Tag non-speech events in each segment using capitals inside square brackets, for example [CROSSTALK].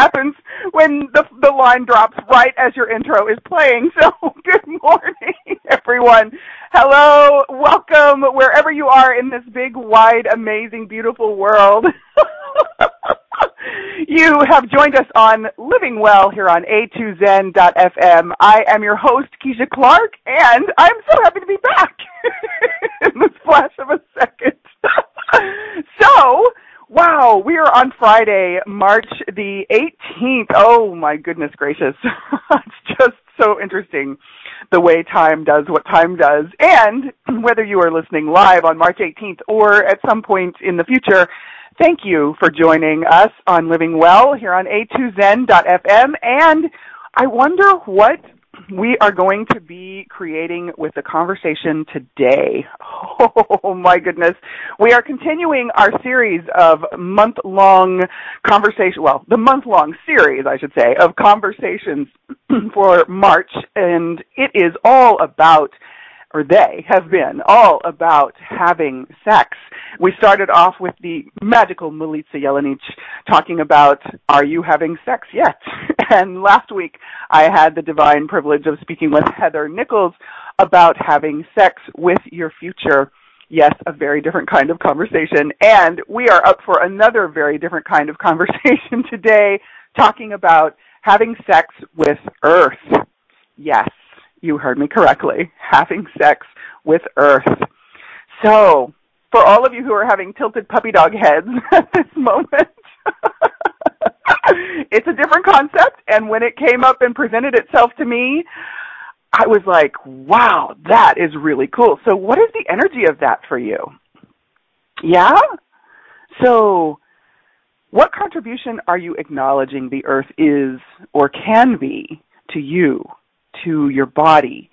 Happens when the the line drops right as your intro is playing. [LAUGHS] So, good morning, everyone. Hello, welcome wherever you are in this big, wide, amazing, beautiful world. [LAUGHS] you have joined us on Living Well here on A2Zen.fm. I am your host, Keisha Clark, and I'm so happy to be back [LAUGHS] in the flash of a second. so, Wow, we are on Friday, March the 18th. Oh my goodness gracious. [LAUGHS] it's just so interesting the way time does what time does. And whether you are listening live on March 18th or at some point in the future, thank you for joining us on Living Well here on A2Zen.fm. And I wonder what we are going to be creating with the conversation today. [LAUGHS] Oh my goodness. We are continuing our series of month long conversation, well, the month long series, I should say, of conversations [CLEARS THROAT] for March. And it is all about or they have been all about having sex. We started off with the magical Milica Jelenic talking about, are you having sex yet? [LAUGHS] And last week I had the divine privilege of speaking with Heather Nichols about having sex with your future. Yes, a very different kind of conversation. And we are up for another very different kind of [LAUGHS] conversation today, talking about having sex with Earth. Yes you heard me correctly, having sex with Earth. So, for all of you who are having tilted puppy dog heads [LAUGHS] at this moment, [LAUGHS] it's a different concept, and when it came up and presented itself to me, I was like, wow, that is really cool. So, what is the energy of that for you? Yeah? So, what contribution are you acknowledging the earth is or can be to you to your body,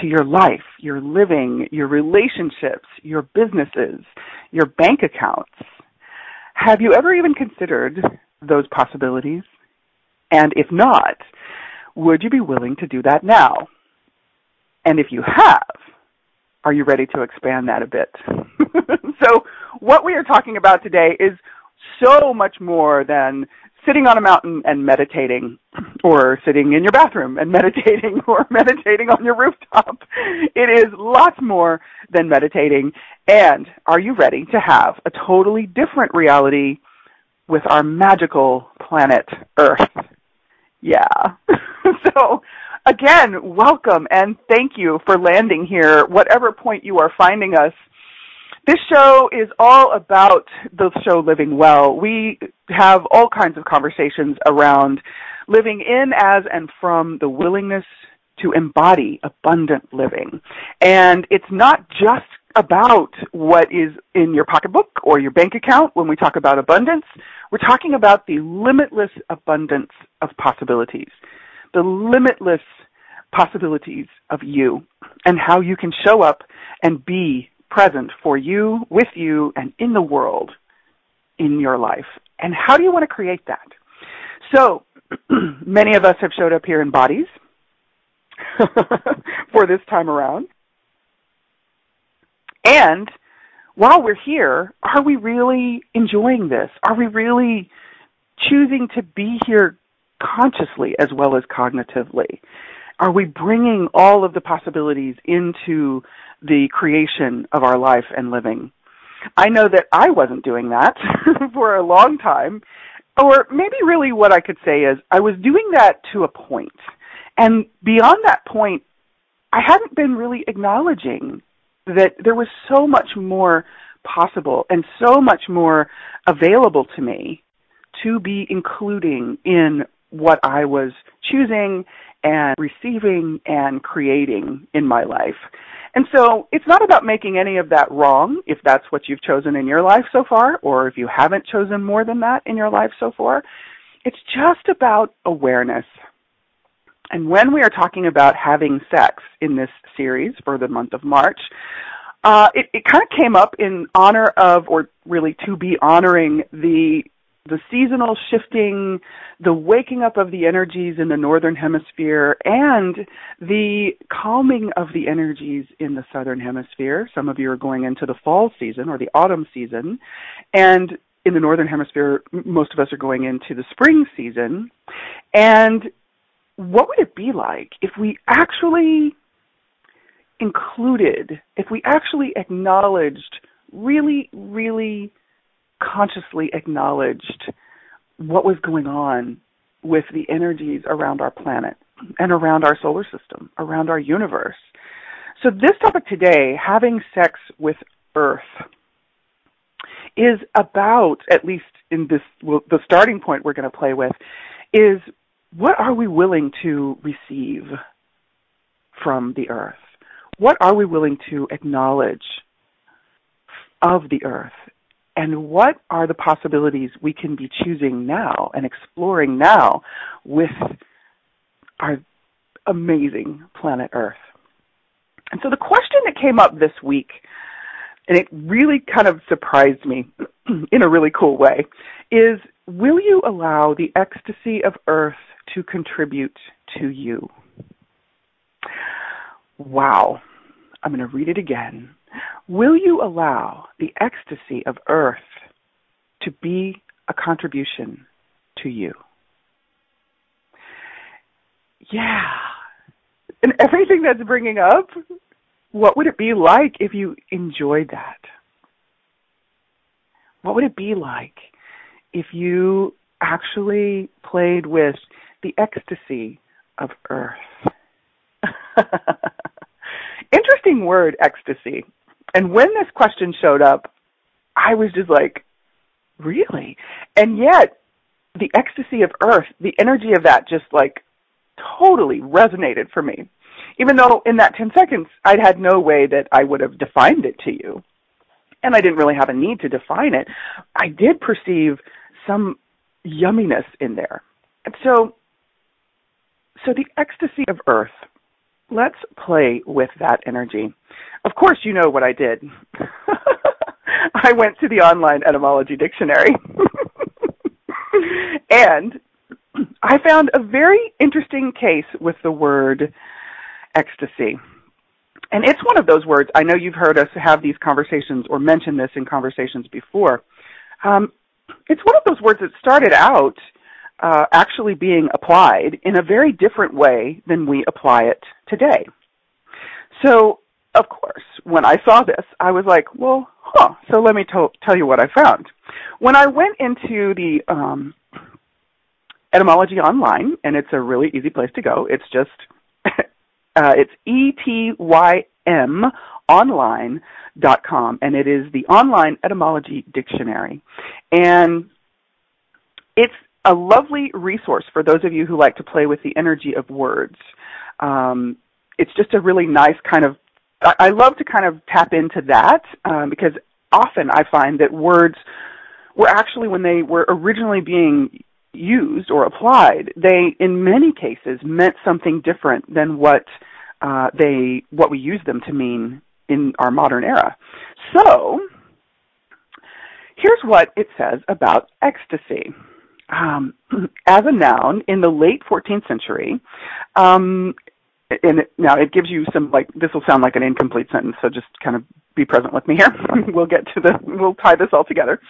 to your life, your living, your relationships, your businesses, your bank accounts. Have you ever even considered those possibilities? And if not, would you be willing to do that now? And if you have, are you ready to expand that a bit? [LAUGHS] so what we are talking about today is so much more than sitting on a mountain and meditating or sitting in your bathroom and [LAUGHS] meditating or meditating on your rooftop. It is lots more than meditating. And are you ready to have a totally different reality with our magical planet Earth? Yeah. [LAUGHS] so again, welcome and thank you for landing here, whatever point you are finding us this show is all about the show Living Well. We have all kinds of conversations around living in, as, and from the willingness to embody abundant living. And it's not just about what is in your pocketbook or your bank account when we talk about abundance. We're talking about the limitless abundance of possibilities, the limitless possibilities of you and how you can show up and be present for you, with you, and in the world in your life. And how do you want to create that? So, [CLEARS THROAT] many of us have showed up here in bodies [LAUGHS] for this time around. And while we're here, are we really enjoying this? Are we really choosing to be here consciously as well as cognitively? Are we bringing all of the possibilities into the creation of our life and living. I know that I wasn't doing that [LAUGHS] for a long time. Or maybe really what I could say is I was doing that to a point. And beyond that point, I hadn't been really acknowledging that there was so much more possible and so much more available to me to be including in what I was choosing and receiving and creating in my life. And so it's not about making any of that wrong if that's what you've chosen in your life so far, or if you haven't chosen more than that in your life so far. It's just about awareness. And when we are talking about having sex in this series for the month of March, uh, it, it kind of came up in honor of, or really to be honoring the the seasonal shifting, the waking up of the energies in the northern hemisphere, and the calming of the energies in the southern hemisphere. Some of you are going into the fall season or the autumn season, and in the northern hemisphere, most of us are going into the spring season. And what would it be like if we actually included, if we actually acknowledged, really, really consciously acknowledged what was going on with the energies around our planet and around our solar system, around our universe. So this topic today, having sex with Earth, is about, at least in this, well, the starting point we're going to play with, is what are we willing to receive from the Earth? What are we willing to acknowledge of the Earth? And what are the possibilities we can be choosing now and exploring now with our amazing planet Earth. And so the question that came up this week, and it really kind of surprised me [CLEARS THROAT] in a really cool way, is will you allow the ecstasy of Earth to contribute to you? Wow. I'm going to read it again. Will you allow the ecstasy of earth to be a contribution to you? Yeah. And everything that's bringing up, what would it be like if you enjoyed that? What would it be like if you actually played with the ecstasy of earth? [LAUGHS] Interesting word, ecstasy. And when this question showed up, I was just like, really? And yet, the ecstasy of earth, the energy of that just like totally resonated for me. Even though in that 10 seconds, I'd had no way that I would have defined it to you. And I didn't really have a need to define it. I did perceive some yumminess in there. And so, so the ecstasy of earth let's play with that energy. Of course, you know what I did. [LAUGHS] I went to the online etymology dictionary. [LAUGHS] and I found a very interesting case with the word ecstasy. And it's one of those words, I know you've heard us have these conversations or mention this in conversations before. Um, it's one of those words that started out uh, actually being applied in a very different way than we apply it today. So, of course, when I saw this, I was like, well, huh, so let me tell you what I found. When I went into the um, etymology online, and it's a really easy place to go, it's just, [LAUGHS] uh, it's E-T-Y-M online.com, and it is the online etymology dictionary. And it's a lovely resource for those of you who like to play with the energy of words. Um, it's just a really nice kind of. I, love to kind of tap into that um, because often I find that words were actually when they were originally being used or applied, they in many cases meant something different than what uh, they what we use them to mean in our modern era. So here's what it says about ecstasy um, [CLEARS THROAT] as a noun in the late 14th century. Um, and it, now it gives you some like this will sound like an incomplete sentence, so just kind of be present with me here. [LAUGHS] we'll get to the we'll tie this all together.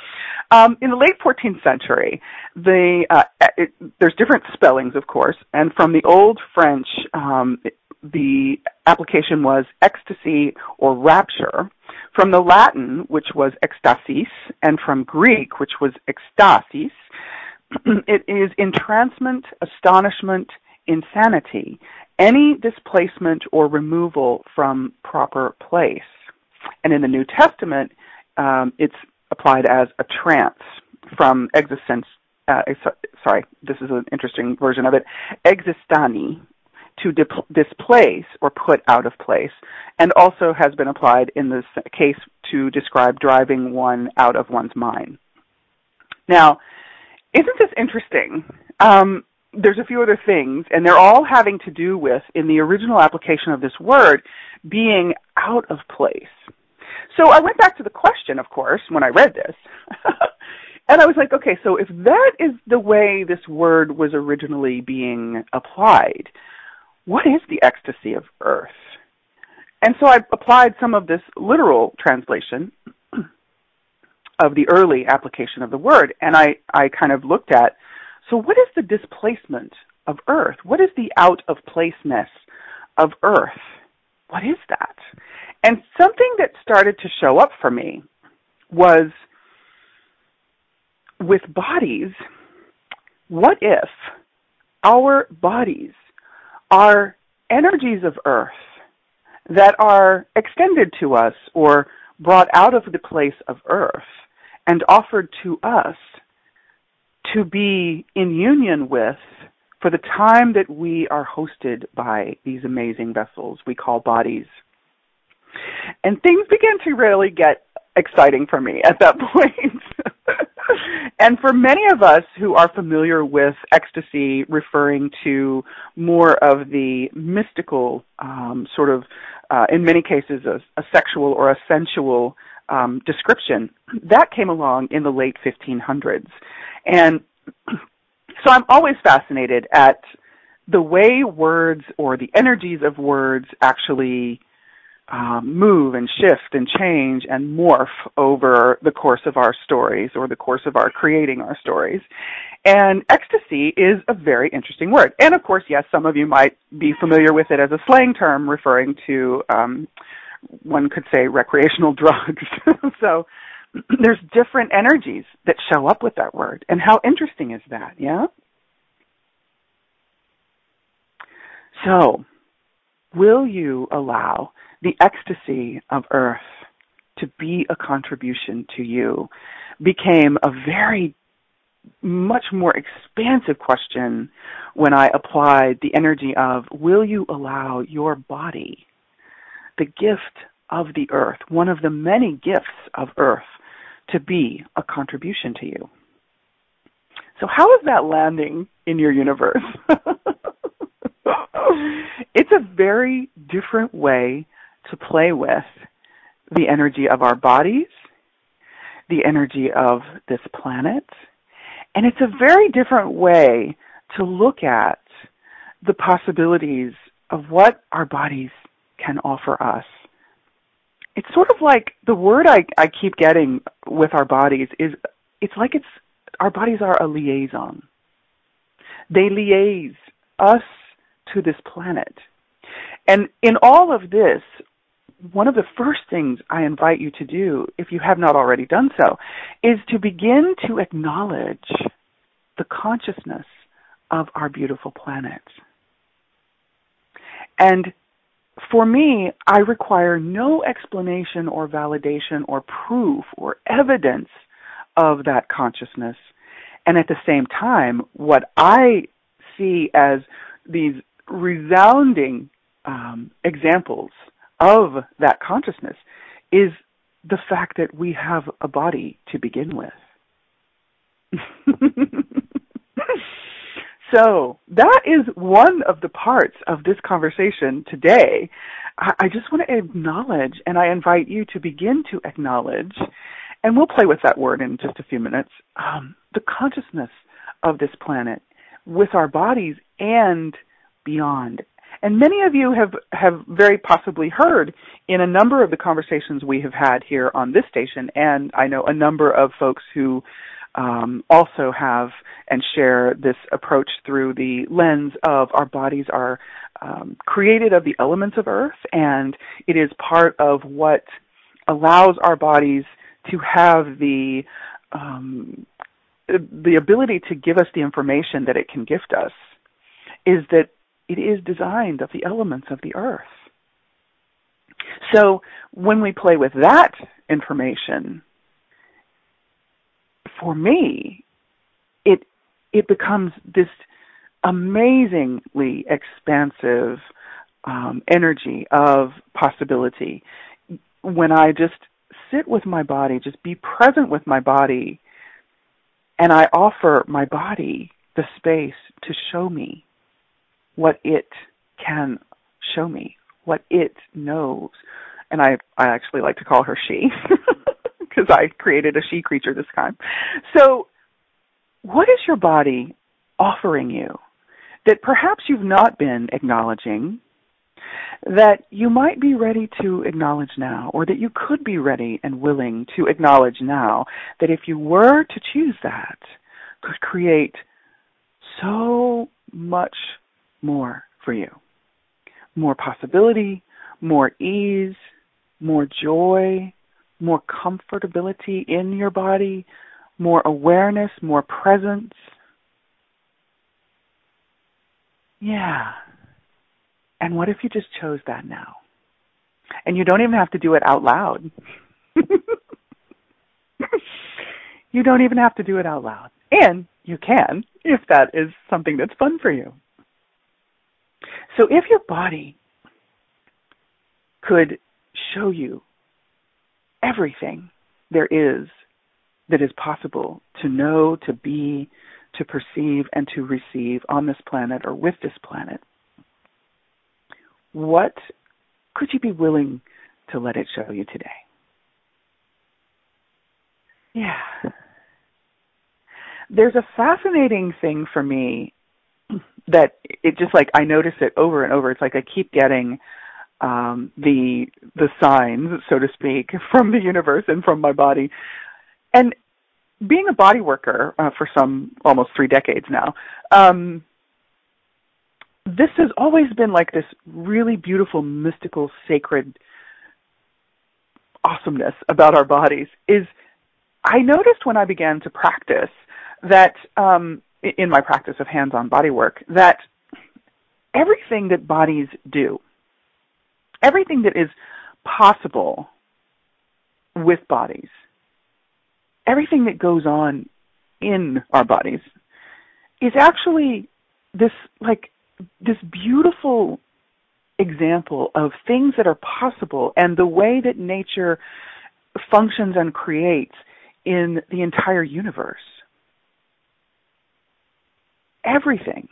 Um, in the late 14th century, the uh, it, there's different spellings, of course, and from the Old French, um, the application was ecstasy or rapture. From the Latin, which was ecstasis, and from Greek, which was ekstasis, [CLEARS THROAT] it is entrancement, astonishment, insanity, any displacement or removal from proper place. And in the New Testament, um, it's applied as a trance from existence uh, sorry, this is an interesting version of it, existani, to displace or put out of place, and also has been applied in this case to describe driving one out of one's mind. Now, isn't this interesting? Um, there's a few other things, and they're all having to do with, in the original application of this word, being out of place. So I went back to the question, of course, when I read this. [LAUGHS] and I was like, okay, so if that is the way this word was originally being applied, what is the ecstasy of earth? And so I applied some of this literal translation of the early application of the word, and I, I kind of looked at, so what is the displacement of earth? What is the out of placeness of earth? What is that? And something that started to show up for me was with bodies, what if our bodies are energies of earth that are extended to us or brought out of the place of earth and offered to us to be in union with for the time that we are hosted by these amazing vessels we call bodies. And things began to really get exciting for me at that [LAUGHS] point. and for many of us who are familiar with ecstasy referring to more of the mystical um, sort of, uh, in many cases, a, a, sexual or a sensual um, description, that came along in the late 1500s. And [CLEARS THROAT] so I'm always fascinated at the way words or the energies of words actually um, move and shift and change and morph over the course of our stories or the course of our creating our stories. And ecstasy is a very interesting word. And of course, yes, some of you might be familiar with it as a slang term referring to, um, one could say, recreational [LAUGHS] drugs. [LAUGHS] so [CLEARS THROAT] there's different energies that show up with that word. And how interesting is that, yeah? So, will you allow the ecstasy of earth to be a contribution to you became a very much more expansive question when I applied the energy of will you allow your body, the gift of the earth, one of the many gifts of earth, to be a contribution to you. So how is that landing in your universe? [LAUGHS] it's a very different way to play with the energy of our bodies, the energy of this planet, and it's a very different way to look at the possibilities of what our bodies can offer us. It's sort of like the word I, I keep getting with our bodies is it's like it's our bodies are a liaison. They liaise us to this planet. And in all of this, one of the first things I invite you to do, if you have not already done so, is to begin to acknowledge the consciousness of our beautiful planet. And for me, I require no explanation or validation or proof or evidence of that consciousness. And at the same time, what I see as these resounding um, examples of that consciousness is the fact that we have a body to begin with. [LAUGHS] so that is one of the parts of this conversation today. I, just want to acknowledge, and I invite you to begin to acknowledge, and we'll play with that word in just a few minutes, um, the consciousness of this planet with our bodies and beyond and many of you have, have very possibly heard in a number of the conversations we have had here on this station, and I know a number of folks who um, also have and share this approach through the lens of our bodies are um, created of the elements of earth, and it is part of what allows our bodies to have the um, the ability to give us the information that it can gift us is that it is designed of the elements of the earth. So when we play with that information, for me, it it becomes this amazingly expansive um, energy of possibility when I just sit with my body, just be present with my body, and I offer my body the space to show me what it can show me, what it knows. And I, I actually like to call her she, [LAUGHS] because I created a she creature this time. So, what is your body offering you that perhaps you've not been acknowledging that you might be ready to acknowledge now, or that you could be ready and willing to acknowledge now, that if you were to choose that, could create so much more for you. More possibility, more ease, more joy, more comfortability in your body, more awareness, more presence. Yeah. And what if you just chose that now? And you don't even have to do it out loud. [LAUGHS] you don't even have to do it out loud. And you can if that is something that's fun for you. So if your body could show you everything there is that is possible to know, to be, to perceive, and to receive on this planet or with this planet, what could you be willing to let it show you today? Yeah. There's a fascinating thing for me that it just like I notice it over and over. It's like I keep getting um the the signs, so to speak, [LAUGHS] from the universe and from my body. And being a body worker uh, for some almost 3 decades now, um this has always been like this really beautiful, mystical, sacred awesomeness about our bodies is I noticed when I began to practice that um, in my practice of hands-on body work that everything that bodies do, everything that is possible with bodies, everything that goes on in our bodies is actually this like this beautiful example of things that are possible and the way that nature functions and creates in the entire universe. Everything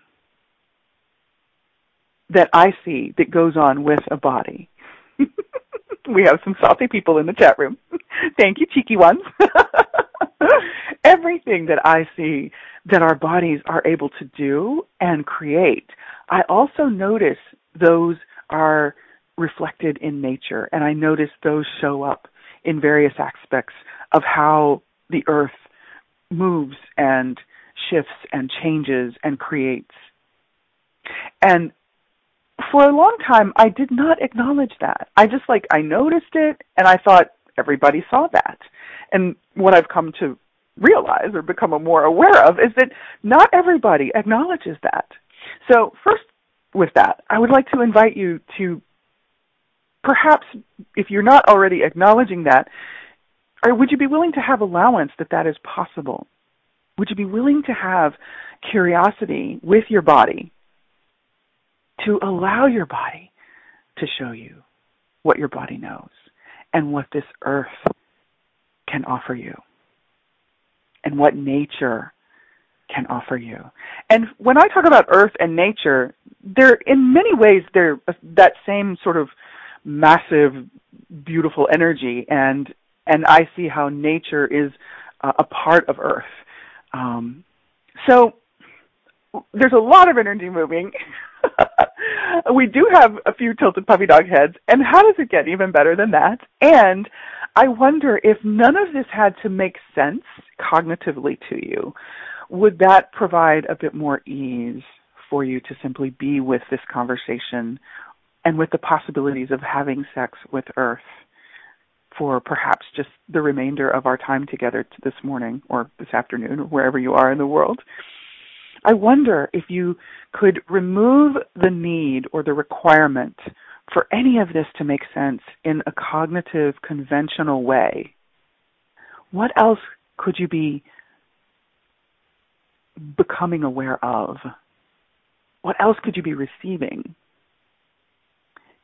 that I see that goes on with a body. [LAUGHS] we have some salty people in the chat room. [LAUGHS] Thank you, cheeky ones. [LAUGHS] Everything that I see that our bodies are able to do and create I also notice those are reflected in nature, and I notice those show up in various aspects of how the earth moves and shifts and changes and creates. And for a long time, I did not acknowledge that. I just like, I noticed it and I thought everybody saw that. And what I've come to realize or become more aware of is that not everybody acknowledges that. So, first, with that, I would like to invite you to perhaps, if you're not already acknowledging that, or would you be willing to have allowance that that is possible? Would you be willing to have curiosity with your body to allow your body to show you what your body knows and what this earth can offer you and what nature can offer you. And when I talk about earth and nature, they're in many ways they're that same sort of massive beautiful energy and and I see how nature is uh, a part of earth. Um, so there's a lot of energy moving. [LAUGHS] [LAUGHS] we do have a few tilted puppy dog heads, and how does it get even better than that? And I wonder if none of this had to make sense cognitively to you would that provide a bit more ease for you to simply be with this conversation and with the possibilities of having sex with Earth for perhaps just the remainder of our time together this morning or this afternoon or wherever you are in the world? I wonder if you could remove the need or the requirement for any of this to make sense in a cognitive, conventional way. What else could you be becoming aware of? What else could you be receiving?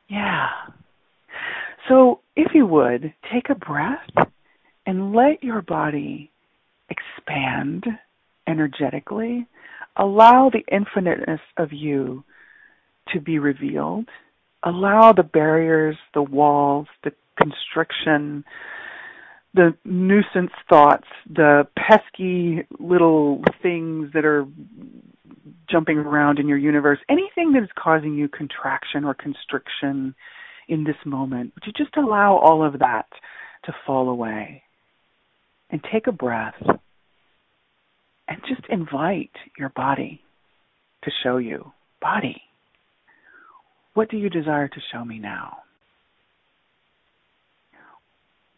Yeah. So, if you would, take a breath and let your body expand energetically. Allow the infiniteness of you to be revealed. Allow the barriers, the walls, the constriction, the nuisance thoughts, the pesky little things that are jumping around in your universe, anything that is causing you contraction or constriction in this moment, would you just allow all of that to fall away? And take a breath and just invite your body to show you. Body, what do you desire to show me now?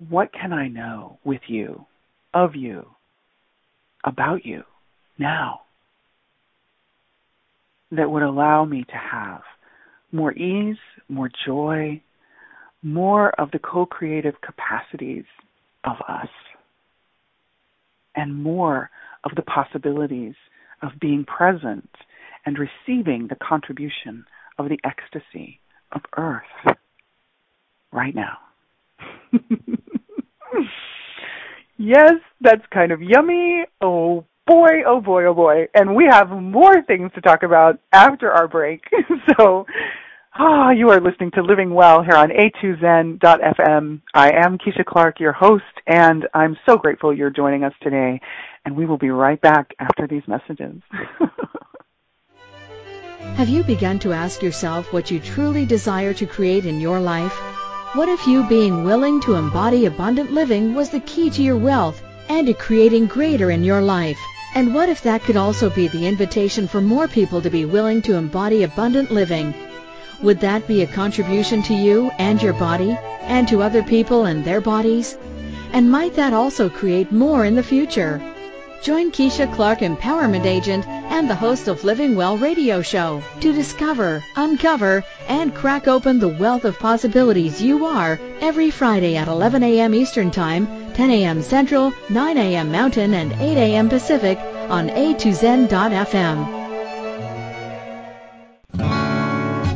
What can I know with you, of you, about you now that would allow me to have more ease, more joy, more of the co creative capacities of us, and more of the possibilities of being present and receiving the contribution of the ecstasy of earth right now. [LAUGHS] yes, that's kind of yummy. Oh boy, oh boy, oh boy. And we have more things to talk about after our break. [LAUGHS] so, ah, you are listening to Living Well here on A2Zen.fm. I am Keisha Clark, your host, and I'm so grateful you're joining us today. And we will be right back after these messages. [LAUGHS] Have you begun to ask yourself what you truly desire to create in your life? What if you being willing to embody abundant living was the key to your wealth and to creating greater in your life? And what if that could also be the invitation for more people to be willing to embody abundant living? Would that be a contribution to you and your body and to other people and their bodies? And might that also create more in the future? Join Keisha Clark, Empowerment Agent and the host of Living Well radio show to discover, uncover, and crack open the wealth of possibilities you are every Friday at 11 a.m. Eastern Time, 10 a.m. Central, 9 a.m. Mountain, and 8 a.m. Pacific on A2Zen.fm.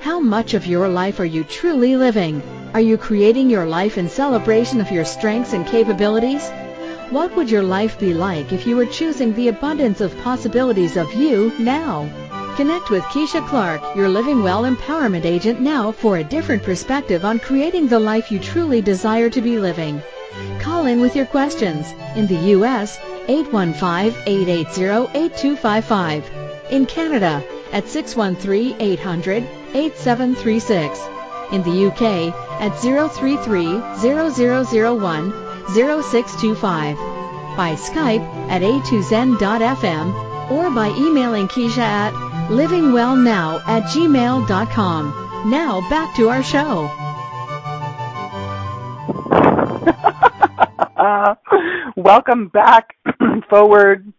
How much of your life are you truly living? Are you creating your life in celebration of your strengths and capabilities? What would your life be like if you were choosing the abundance of possibilities of you now? Connect with Keisha Clark, your Living Well Empowerment Agent now for a different perspective on creating the life you truly desire to be living. Call in with your questions. In the U.S., 815-880-8255. In Canada, at 613-800-8736. In the UK, at 033-0001 0625, by Skype at a2zen.fm, or by emailing Keisha at livingwellnow at gmail.com. Now back to our show. [LAUGHS] welcome back, [CLEARS THROAT] forward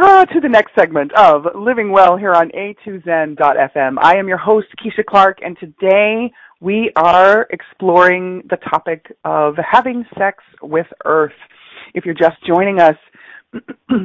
uh, to the next segment of Living Well here on A2Zen.fm. I am your host, Keisha Clark, and today we are exploring the topic of having sex with Earth. If you're just joining us, [CLEARS THROAT]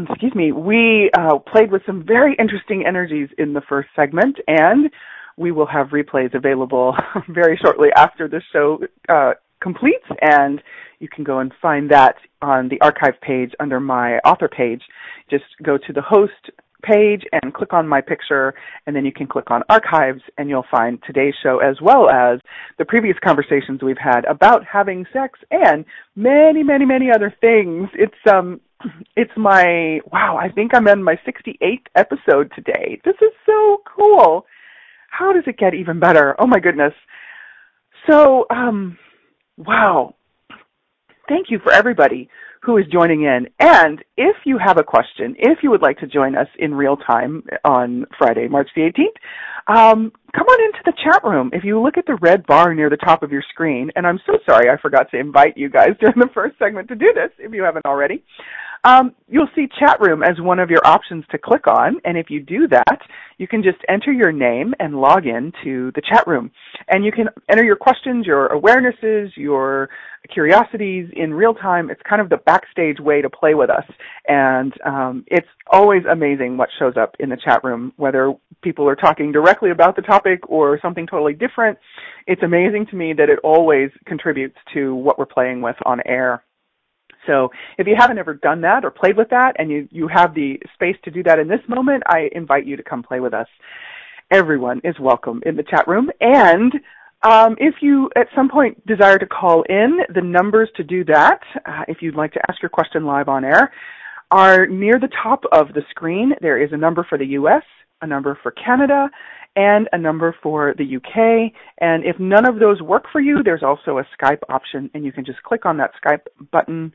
excuse me, we uh, played with some very interesting energies in the first segment, and we will have replays available [LAUGHS] very shortly after the show uh, completes, and you can go and find that on the archive page under my author page. Just go to the host page and click on my picture, and then you can click on archives, and you'll find today's show as well as the previous conversations we've had about having sex and many, many, many other things. It's um, [CLEARS THROAT] it's my wow. I think I'm on my 68th episode today. This is so cool. How does it get even better? Oh my goodness. So um, wow. Thank you for everybody who is joining in. And if you have a question, if you would like to join us in real time on Friday, March the 18th, um, come on into the chat room. If you look at the red bar near the top of your screen, and I'm so sorry I forgot to invite you guys [LAUGHS] during the first segment to do this if you haven't already. Um, you'll see chat room as one of your options to click on, and if you do that, you can just enter your name and log in to the chat room. And you can enter your questions, your awarenesses, your curiosities in real time. It's kind of the backstage way to play with us. And um, it's always amazing what shows up in the chat room, whether people are talking directly about the topic or something totally different. It's amazing to me that it always contributes to what we're playing with on air. So if you haven't ever done that or played with that and you, you have the space to do that in this moment, I invite you to come play with us. Everyone is welcome in the chat room. And um, if you at some point desire to call in, the numbers to do that, uh, if you'd like to ask your question live on air, are near the top of the screen. There is a number for the U.S., a number for Canada, and a number for the UK. And if none of those work for you, there's also a Skype option, and you can just click on that Skype button.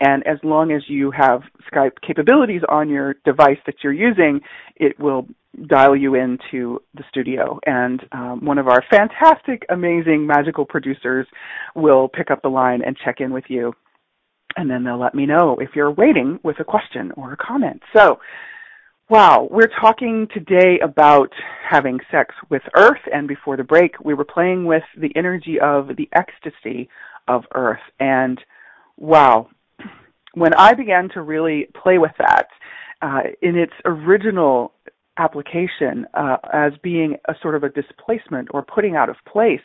And as long as you have Skype capabilities on your device that you're using, it will dial you into the studio. And um, one of our fantastic, amazing, magical producers will pick up the line and check in with you. And then they'll let me know if you're waiting with a question or a comment. So Wow, we're talking today about having sex with Earth, and before the break, we were playing with the energy of the ecstasy of Earth. And wow, when I began to really play with that uh, in its original application uh, as being a sort of a displacement or putting out of place,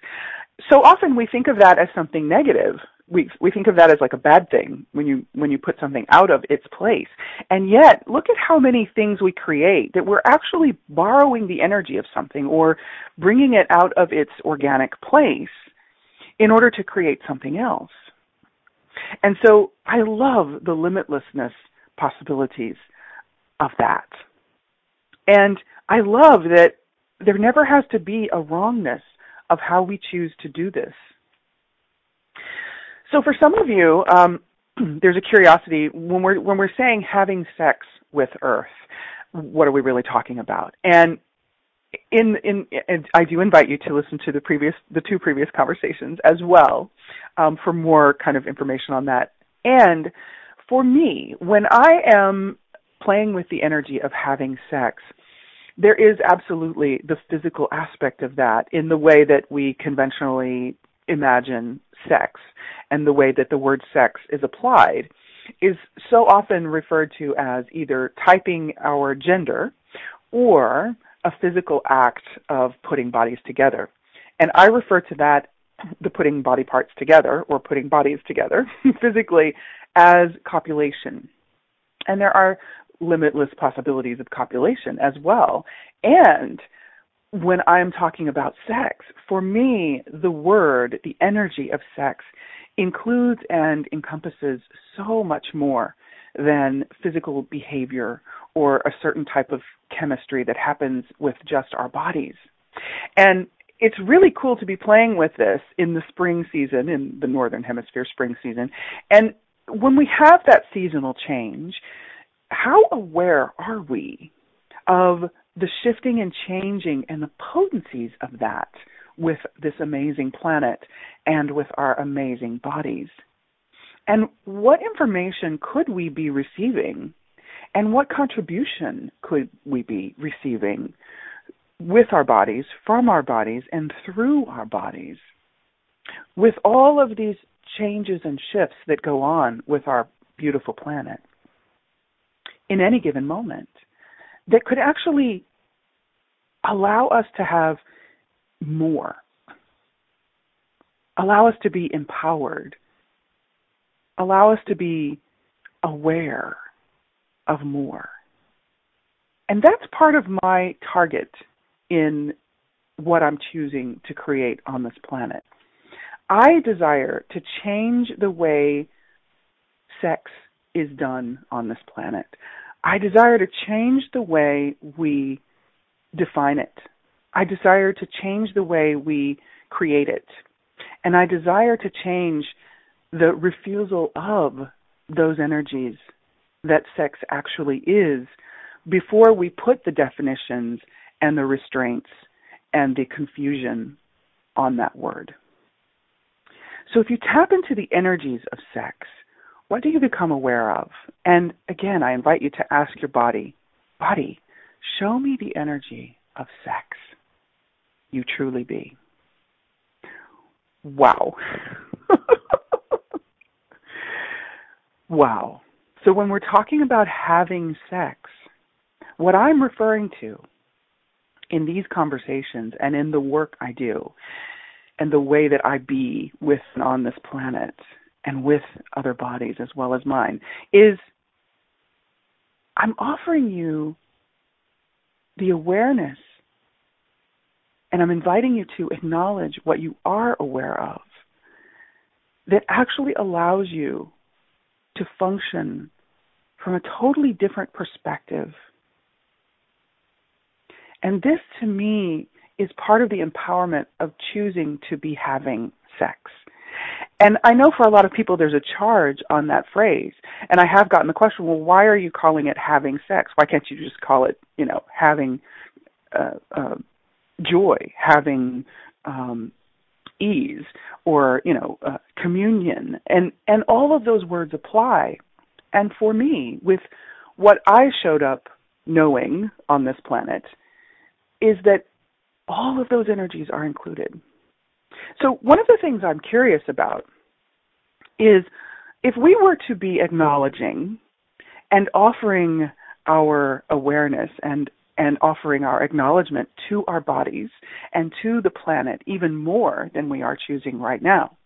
so often we think of that as something negative, we we think of that as like a bad thing when you when you put something out of its place. And yet look at how many things we create that we're actually borrowing the energy of something or bringing it out of its organic place in order to create something else. And so i love the limitlessness possibilities of that. And i love that there never has to be a wrongness of how we choose to do this so for some of you, um, [CLEARS THROAT] there's a curiosity when we're when we're saying having sex with Earth. What are we really talking about? And in, in, in I do invite you to listen to the previous the two previous conversations as well um, for more kind of information on that. And for me, when I am playing with the energy of having sex, there is absolutely the physical aspect of that in the way that we conventionally imagine sex and the way that the word sex is applied is so often referred to as either typing our gender or a physical act of putting bodies together. And I refer to that, the putting body parts together or putting bodies together [LAUGHS] physically, as copulation. And there are limitless possibilities of copulation as well. And when I'm talking about sex, for me, the word, the energy of sex, includes and encompasses so much more than physical behavior or a certain type of chemistry that happens with just our bodies. And it's really cool to be playing with this in the spring season, in the northern hemisphere spring season. And when we have that seasonal change, how aware are we of the shifting and changing and the potencies of that with this amazing planet and with our amazing bodies. And what information could we be receiving? And what contribution could we be receiving with our bodies, from our bodies, and through our bodies? With all of these changes and shifts that go on with our beautiful planet in any given moment that could actually allow us to have more, allow us to be empowered, allow us to be aware of more. And that's part of my target in what I'm choosing to create on this planet. I desire to change the way sex is done on this planet. I desire to change the way we define it. I desire to change the way we create it. And I desire to change the refusal of those energies that sex actually is before we put the definitions and the restraints and the confusion on that word. So if you tap into the energies of sex, what do you become aware of? And again, I invite you to ask your body, body, show me the energy of sex you truly be. Wow. [LAUGHS] wow. So when we're talking about having sex, what I'm referring to in these conversations and in the work I do and the way that I be with and on this planet and with other bodies as well as mine is I'm offering you the awareness and I'm inviting you to acknowledge what you are aware of that actually allows you to function from a totally different perspective. And this to me is part of the empowerment of choosing to be having sex. And I know for a lot of people there's a charge on that phrase. And I have gotten the question, well, why are you calling it having sex? Why can't you just call it, you know, having uh, uh, joy, having um, ease, or you know, uh, communion, and and all of those words apply. And for me, with what I showed up knowing on this planet, is that all of those energies are included. So one of the things I'm curious about is if we were to be acknowledging and offering our awareness and and offering our acknowledgement to our bodies and to the planet even more than we are choosing right now.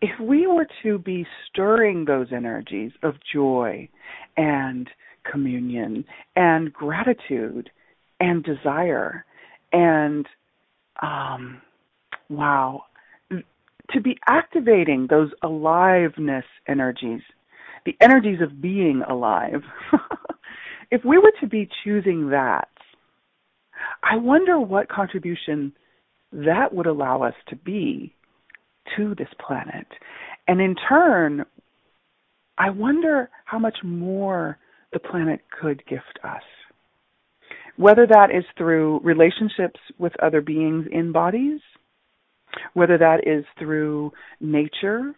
If we were to be stirring those energies of joy and communion and gratitude and desire and um, wow, to be activating those aliveness energies, the energies of being alive. [LAUGHS] if we were to be choosing that, I wonder what contribution that would allow us to be to this planet. And in turn, I wonder how much more the planet could gift us. Whether that is through relationships with other beings in bodies, whether that is through nature,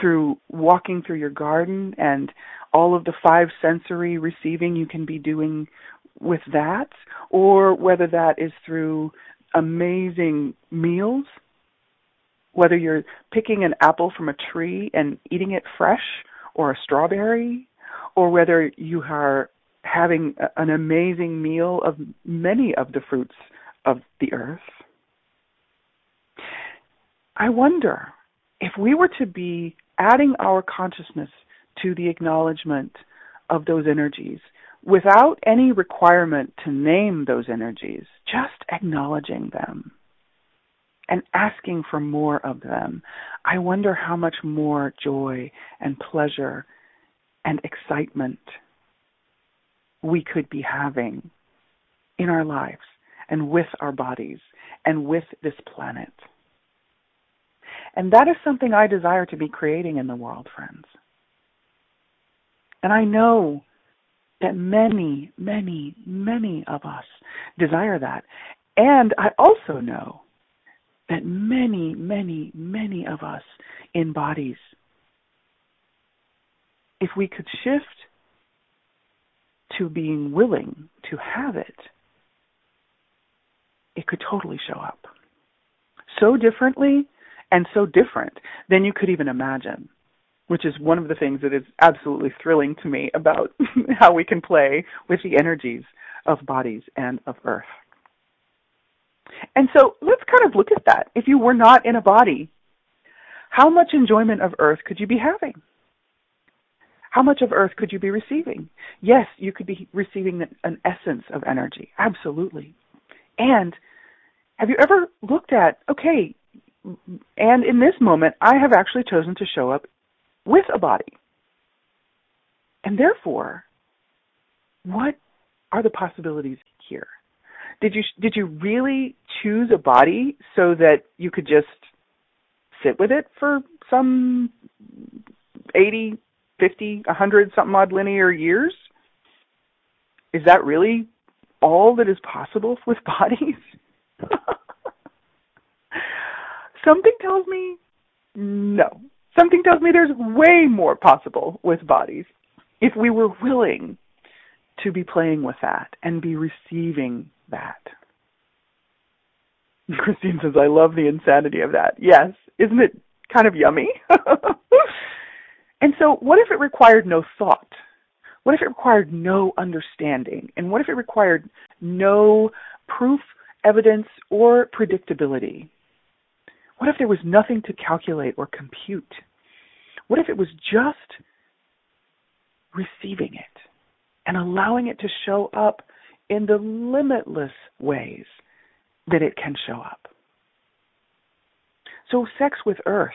through walking through your garden and all of the five sensory receiving you can be doing with that, or whether that is through amazing meals, whether you're picking an apple from a tree and eating it fresh, or a strawberry, or whether you are having an amazing meal of many of the fruits of the earth. I wonder if we were to be adding our consciousness to the acknowledgement of those energies without any requirement to name those energies, just acknowledging them and asking for more of them, I wonder how much more joy and pleasure and excitement we could be having in our lives and with our bodies and with this planet. And that is something I desire to be creating in the world, friends. And I know that many, many, many of us desire that. And I also know that many, many, many of us in bodies, if we could shift to being willing to have it, it could totally show up. So differently and so different than you could even imagine, which is one of the things that is absolutely thrilling to me about [LAUGHS] how we can play with the energies of bodies and of earth. And so let's kind of look at that. If you were not in a body, how much enjoyment of earth could you be having? how much of Earth could you be receiving? Yes, you could be receiving an essence of energy. Absolutely. And have you ever looked at, okay, and in this moment, I have actually chosen to show up with a body. And therefore, what are the possibilities here? Did you did you really choose a body so that you could just sit with it for some 80, 50, 100 something odd linear years? Is that really all that is possible with [LAUGHS] bodies? [LAUGHS] Something tells me no. Something tells me there's way more possible with bodies if we were willing to be playing with that and be receiving that. [LAUGHS] Christine says, I love the insanity of that. Yes. Isn't it kind of yummy? [LAUGHS] and so, what if it required no thought? What if it required no understanding? And what if it required no proof, evidence, or predictability? What if there was nothing to calculate or compute? What if it was just receiving it and allowing it to show up in the limitless ways that it can show up? So, sex with earth.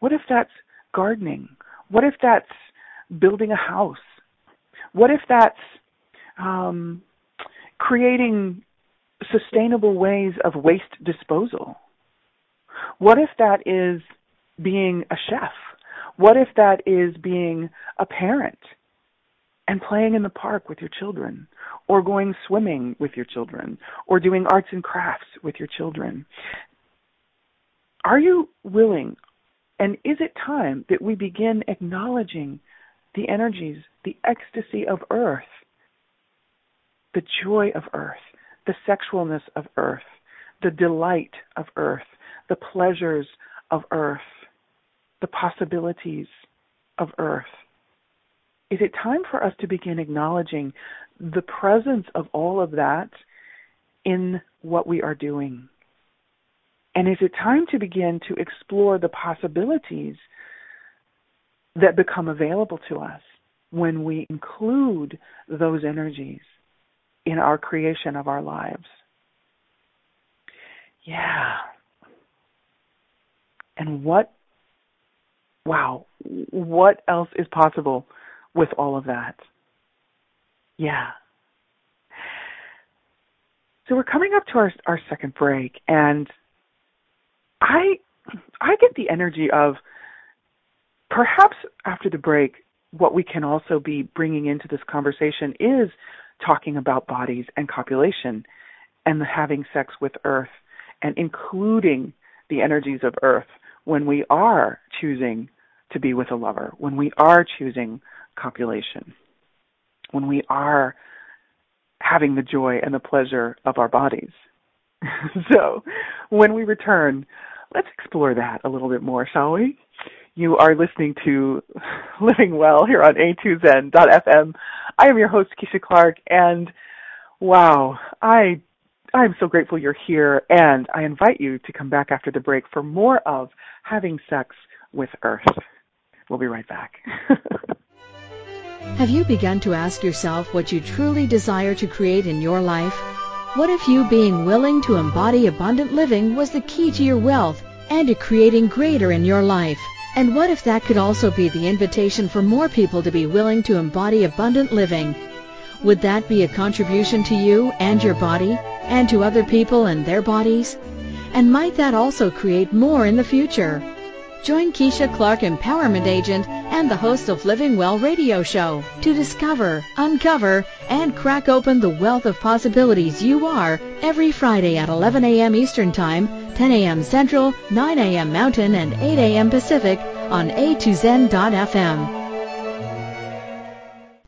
What if that's gardening? What if that's building a house? What if that's um, creating sustainable ways of waste disposal? What if that is being a chef? What if that is being a parent and playing in the park with your children, or going swimming with your children, or doing arts and crafts with your children? Are you willing, and is it time that we begin acknowledging the energies, the ecstasy of earth, the joy of earth, the sexualness of earth, the delight of earth, the pleasures of earth, the possibilities of earth. Is it time for us to begin acknowledging the presence of all of that in what we are doing? And is it time to begin to explore the possibilities that become available to us when we include those energies in our creation of our lives? Yeah, and what, wow, what else is possible with all of that? Yeah. So we're coming up to our our second break, and I I get the energy of perhaps after the break, what we can also be bringing into this conversation is talking about bodies and copulation and having sex with Earth and including the energies of Earth when we are choosing to be with a lover, when we are choosing copulation, when we are having the joy and the pleasure of our bodies. [LAUGHS] so, when we return, let's explore that a little bit more, shall we? You are listening to [LAUGHS] Living Well here on A2Zen.fm. I am your host, Keisha Clark, and wow, I I'm so grateful you're here, and I invite you to come back after the break for more of Having Sex with Earth. We'll be right back. [LAUGHS] Have you begun to ask yourself what you truly desire to create in your life? What if you being willing to embody abundant living was the key to your wealth and to creating greater in your life? And what if that could also be the invitation for more people to be willing to embody abundant living? Would that be a contribution to you and your body and to other people and their bodies? And might that also create more in the future? Join Keisha Clark, Empowerment Agent and the host of Living Well radio show to discover, uncover, and crack open the wealth of possibilities you are every Friday at 11 a.m. Eastern Time, 10 a.m. Central, 9 a.m. Mountain, and 8 a.m. Pacific on A2Zen.fm.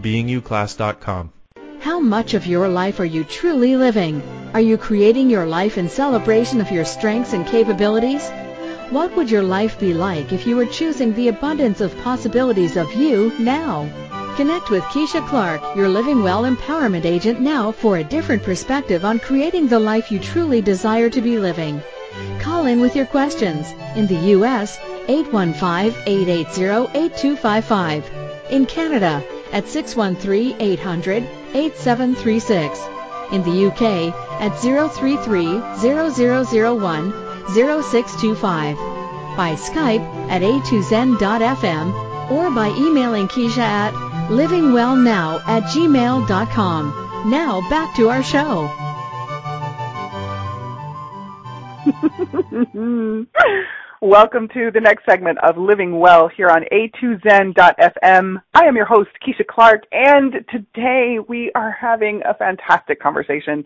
beingyouclass.com. How much of your life are you truly living? Are you creating your life in celebration of your strengths and capabilities? What would your life be like if you were choosing the abundance of possibilities of you now? Connect with Keisha Clark, your Living Well Empowerment Agent now for a different perspective on creating the life you truly desire to be living. Call in with your questions. In the U.S., 815-880-8255. In Canada, at 613-800-8736. In the UK at 033-0001-0625. By Skype at a2zen.fm or by emailing Keisha at livingwellnow at gmail.com. Now back to our show. [LAUGHS] Welcome to the next segment of Living Well here on a2zen.fm. I am your host, Keisha Clark, and today we are having a fantastic conversation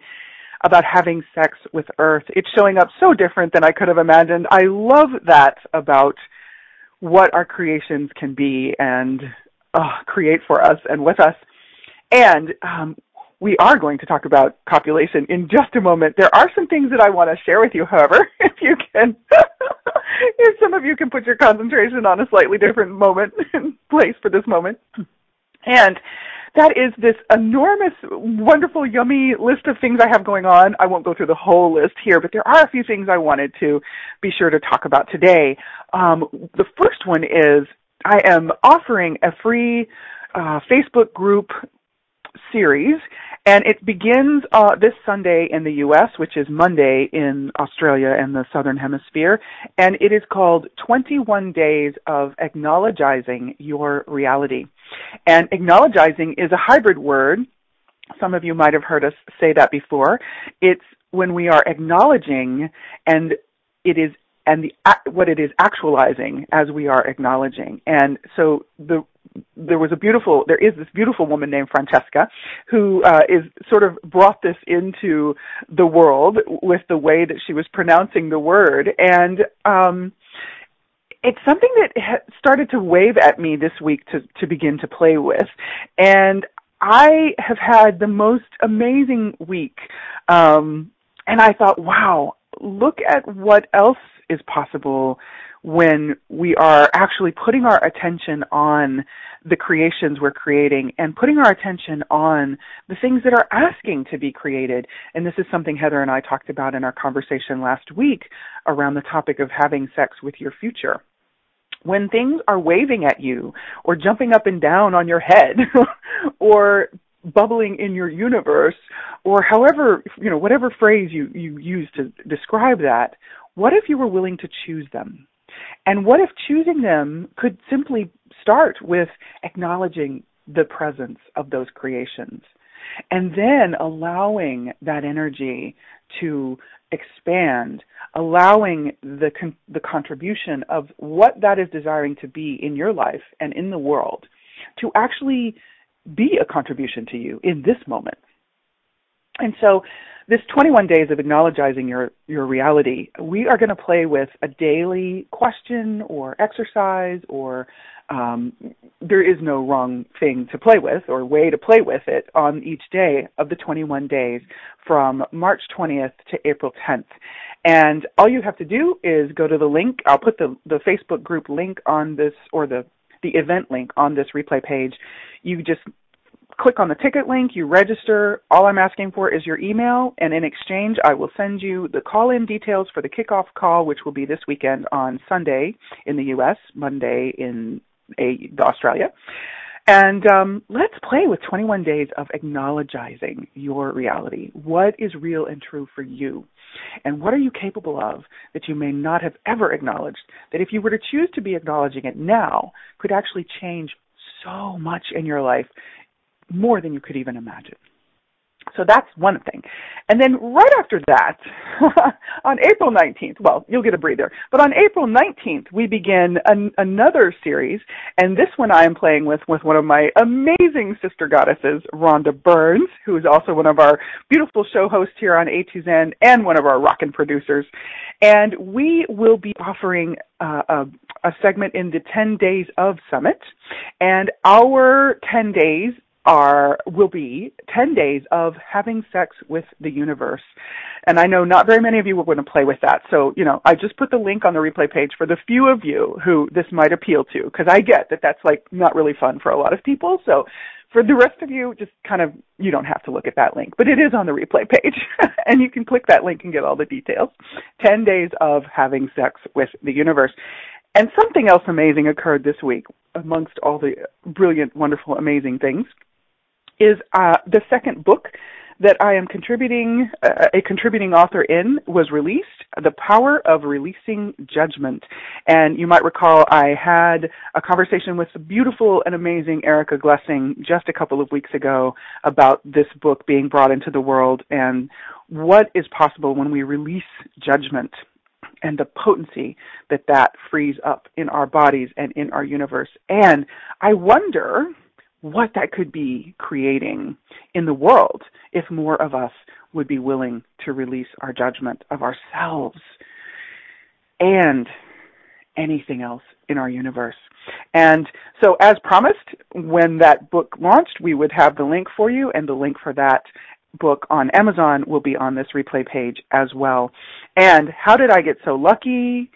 about having sex with Earth. It's showing up so different than I could have imagined. I love that about what our creations can be and uh, create for us and with us. And um, we are going to talk about copulation in just a moment. There are some things that I want to share with you, however, [LAUGHS] if you can, [LAUGHS] if some of you can put your concentration on a slightly different moment and place for this moment. And that is this enormous, wonderful, yummy list of things I have going on. I won't go through the whole list here, but there are a few things I wanted to be sure to talk about today. Um, the first one is I am offering a free uh, Facebook group series, and it begins uh, this Sunday in the U.S., which is Monday in Australia and the Southern Hemisphere, and it is called 21 Days of Acknowledging Your Reality. And acknowledging is a hybrid word. Some of you might have heard us say that before. It's when we are acknowledging and it is and the what it is actualizing as we are acknowledging. And so the there was a beautiful there is this beautiful woman named Francesca who uh, is sort of brought this into the world with the way that she was pronouncing the word. And um it's something that ha- started to wave at me this week to to begin to play with. And I have had the most amazing week um and I thought wow look at what else is possible when we are actually putting our attention on the creations we're creating and putting our attention on the things that are asking to be created. And this is something Heather and I talked about in our conversation last week around the topic of having sex with your future. When things are waving at you or jumping up and down on your head [LAUGHS] or bubbling in your universe or however you know whatever phrase you you use to describe that what if you were willing to choose them and what if choosing them could simply start with acknowledging the presence of those creations and then allowing that energy to expand, allowing the con- the contribution of what that is desiring to be in your life and in the world to actually be a contribution to you in this moment. And so this 21 days of acknowledging your, your reality, we are going to play with a daily question or exercise or um, there is no wrong thing to play with or way to play with it on each day of the 21 days from March 20th to April 10th. And all you have to do is go to the link. I'll put the, the Facebook group link on this or the, the event link on this replay page. You just click on the ticket link, you register. All I'm asking for is your email, and in exchange, I will send you the call in details for the kickoff call, which will be this weekend on Sunday in the U.S., Monday in a, Australia. And um, let's play with 21 days of acknowledging your reality. What is real and true for you? And what are you capable of that you may not have ever acknowledged? That if you were to choose to be acknowledging it now, could actually change so much in your life more than you could even imagine. So that's one thing. And then right after that, [LAUGHS] on April 19th, well, you'll get a breather, but on April 19th, we begin an, another series, and this one I am playing with, with one of my amazing sister goddesses, Rhonda Burns, who is also one of our beautiful show hosts here on A2Zen and one of our rockin' producers. And we will be offering uh, a, a segment in the 10 Days of Summit, and our 10 days are will be 10 days of having sex with the universe. And I know not very many of you will want to play with that. So, you know, I just put the link on the replay page for the few of you who this might appeal to because I get that that's like not really fun for a lot of people. So, for the rest of you, just kind of you don't have to look at that link, but it is on the replay page [LAUGHS] and you can click that link and get all the details. 10 days of having sex with the universe. And something else amazing occurred this week amongst all the brilliant, wonderful, amazing things is uh, the second book that I am contributing, uh, a contributing author in was released, The Power of Releasing Judgment. And you might recall I had a conversation with the beautiful and amazing Erica Glessing just a couple of weeks ago about this book being brought into the world and what is possible when we release judgment and the potency that that frees up in our bodies and in our universe. And I wonder, what that could be creating in the world if more of us would be willing to release our judgment of ourselves and anything else in our universe. And so, as promised, when that book launched, we would have the link for you, and the link for that book on Amazon will be on this replay page as well. And how did I get so lucky?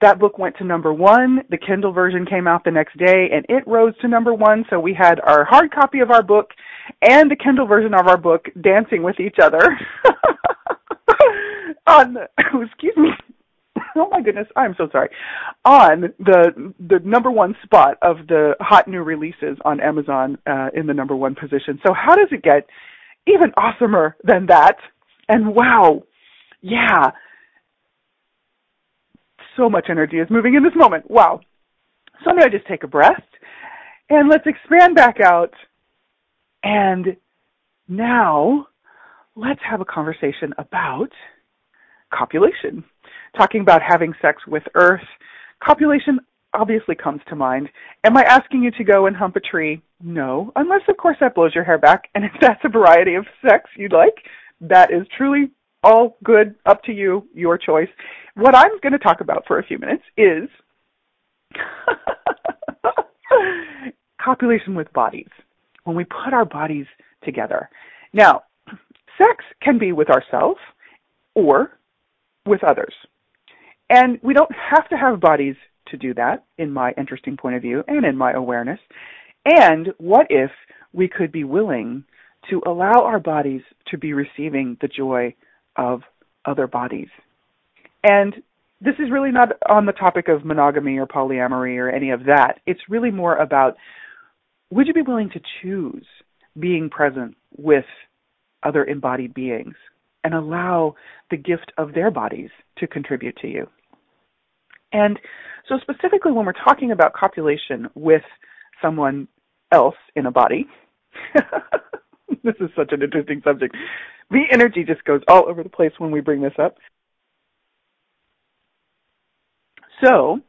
That book went to number one. The Kindle version came out the next day and it rose to number one. So we had our hard copy of our book and the Kindle version of our book dancing with each other [LAUGHS] on, the, [LAUGHS] excuse me. Oh my goodness, I'm so sorry. On the the number one spot of the hot new releases on Amazon uh, in the number one position. So how does it get even awesomer than that? And wow, yeah, so much energy is moving in this moment. Wow. So I'm going to just take a breath and let's expand back out. And now let's have a conversation about copulation. Talking about having sex with Earth. Copulation obviously comes to mind. Am I asking you to go and hump a tree? No, unless of course that blows your hair back. And if that's a variety of sex you'd like, that is truly all good, up to you, your choice. What I'm going to talk about for a few minutes is [LAUGHS] copulation with bodies. When we put our bodies together. Now, sex can be with ourselves or with others. And we don't have to have bodies to do that, in my interesting point of view and in my awareness. And what if we could be willing to allow our bodies to be receiving the joy of other bodies. And this is really not on the topic of monogamy or polyamory or any of that. It's really more about would you be willing to choose being present with other embodied beings and allow the gift of their bodies to contribute to you? And so, specifically, when we're talking about copulation with someone else in a body, [LAUGHS] this is such an interesting subject. The energy just goes all over the place when we bring this up. So,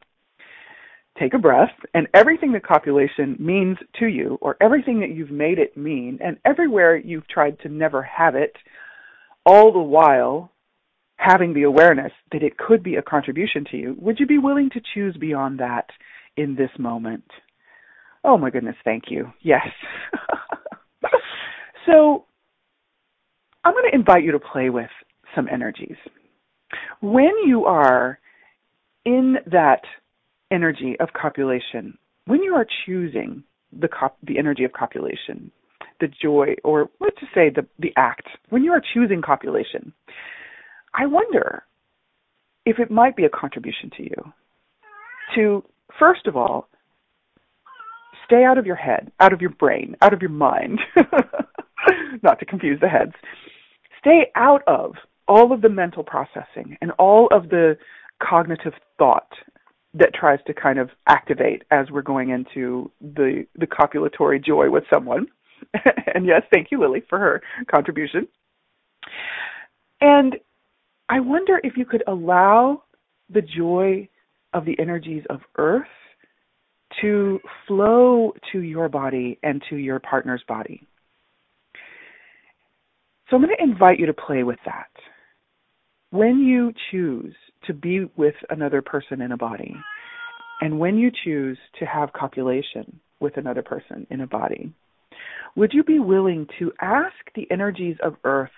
take a breath, and everything that copulation means to you, or everything that you've made it mean, and everywhere you've tried to never have it, all the while having the awareness that it could be a contribution to you, would you be willing to choose beyond that in this moment? Oh my goodness, thank you. Yes. [LAUGHS] so, I'm going to invite you to play with some energies. When you are in that energy of copulation, when you are choosing the cop- the energy of copulation, the joy, or let's just say the the act, when you are choosing copulation, I wonder if it might be a contribution to you to first of all stay out of your head, out of your brain, out of your mind, [LAUGHS] [LAUGHS] not to confuse the heads, stay out of all of the mental processing and all of the cognitive thought that tries to kind of activate as we're going into the the copulatory joy with someone [LAUGHS] and yes, thank you, Lily, for her contribution. And I wonder if you could allow the joy of the energies of earth to flow to your body and to your partner's body. So I'm going to invite you to play with that. When you choose to be with another person in a body, and when you choose to have copulation with another person in a body, would you be willing to ask the energies of earth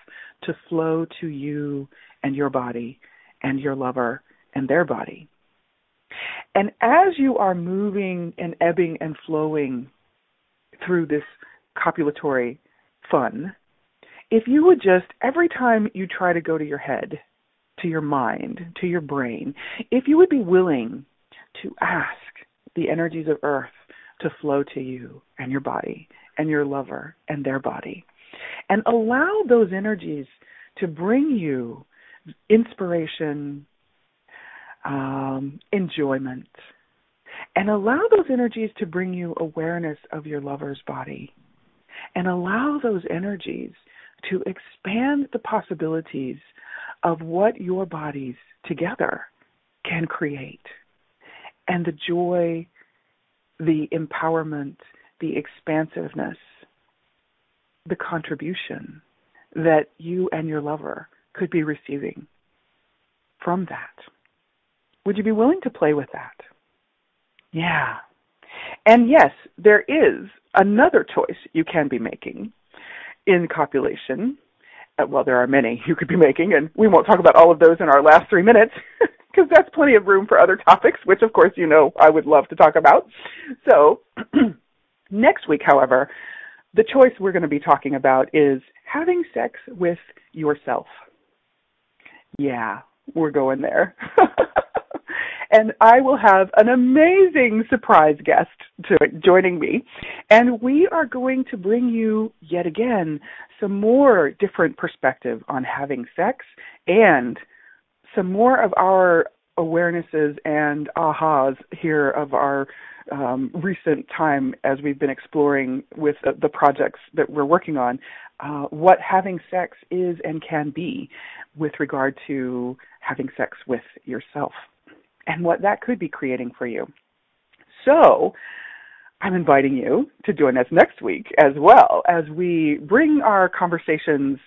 to flow to you and your body and your lover and their body? And as you are moving and ebbing and flowing through this copulatory fun, if you would just, every time you try to go to your head, to your mind, to your brain, if you would be willing to ask the energies of earth to flow to you and your body and your lover and their body, and allow those energies to bring you inspiration, um, enjoyment, and allow those energies to bring you awareness of your lover's body. And allow those energies to expand the possibilities of what your bodies together can create. And the joy, the empowerment, the expansiveness, the contribution that you and your lover could be receiving from that. Would you be willing to play with that? Yeah. And yes, there is another choice you can be making in copulation. Uh, well, there are many you could be making, and we won't talk about all of those in our last three minutes [LAUGHS] because that's plenty of room for other topics, which of course you know I would love to talk about. So, [CLEARS THROAT] next week, however, the choice we're going to be talking about is having sex with yourself. Yeah, we're going there. [LAUGHS] and I will have an amazing surprise guest to, joining me. And we are going to bring you yet again some more different perspective on having sex and some more of our awarenesses and ahas here of our um, recent time as we've been exploring with the, the projects that we're working on uh, what having sex is and can be with regard to having sex with yourself and what that could be creating for you. So, I'm inviting you to join us next week as well as we bring our conversations.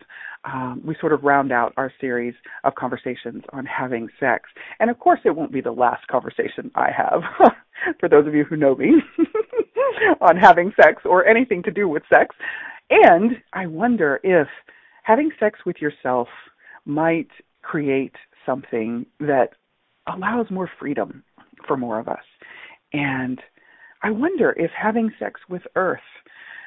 Um, we sort of round out our series of conversations on having sex. And of course, it won't be the last conversation I have, [LAUGHS] for those of you who know me, [LAUGHS] on having sex or anything to do with sex. And I wonder if having sex with yourself might create something that allows more freedom for more of us. And I wonder if having sex with Earth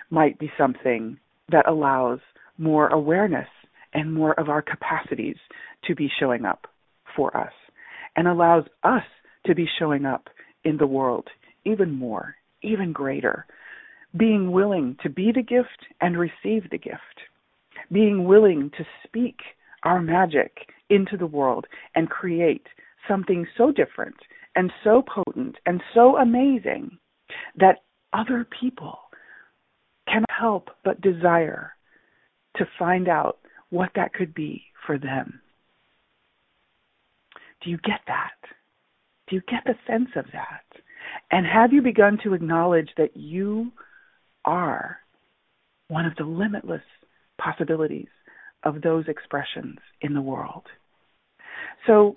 might be something that allows more awareness and more of our capacities to be showing up for us and allows us to be showing up in the world even more, even greater, being willing to be the gift and receive the gift, being willing to speak our magic into the world and create something so different and so potent and so amazing that other people can help but desire to find out what that could be for them. Do you get that? Do you get the sense of that? And have you begun to acknowledge that you are one of the limitless possibilities of those expressions in the world? So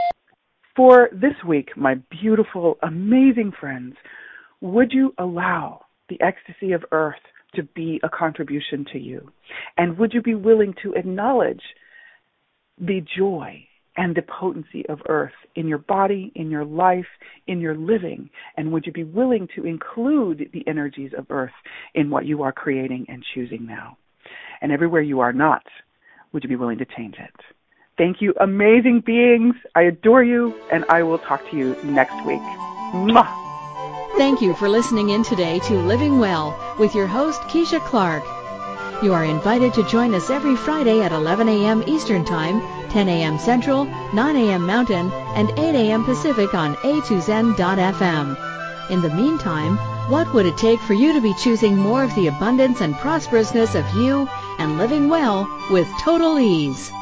for this week, my beautiful, amazing friends, would you allow the ecstasy of earth to be a contribution to you? And would you be willing to acknowledge the joy and the potency of earth in your body, in your life, in your living? And would you be willing to include the energies of earth in what you are creating and choosing now? And everywhere you are not, would you be willing to change it? Thank you, amazing beings. I adore you, and I will talk to you next week. Mwah! Thank you for listening in today to Living Well with your host, Keisha Clark. You are invited to join us every Friday at 11 a.m. Eastern Time, 10 a.m. Central, 9 a.m. Mountain, and 8 a.m. Pacific on a2zen.fm. In the meantime, What would it take for you to be choosing more of the abundance and prosperousness of you and living well with total ease?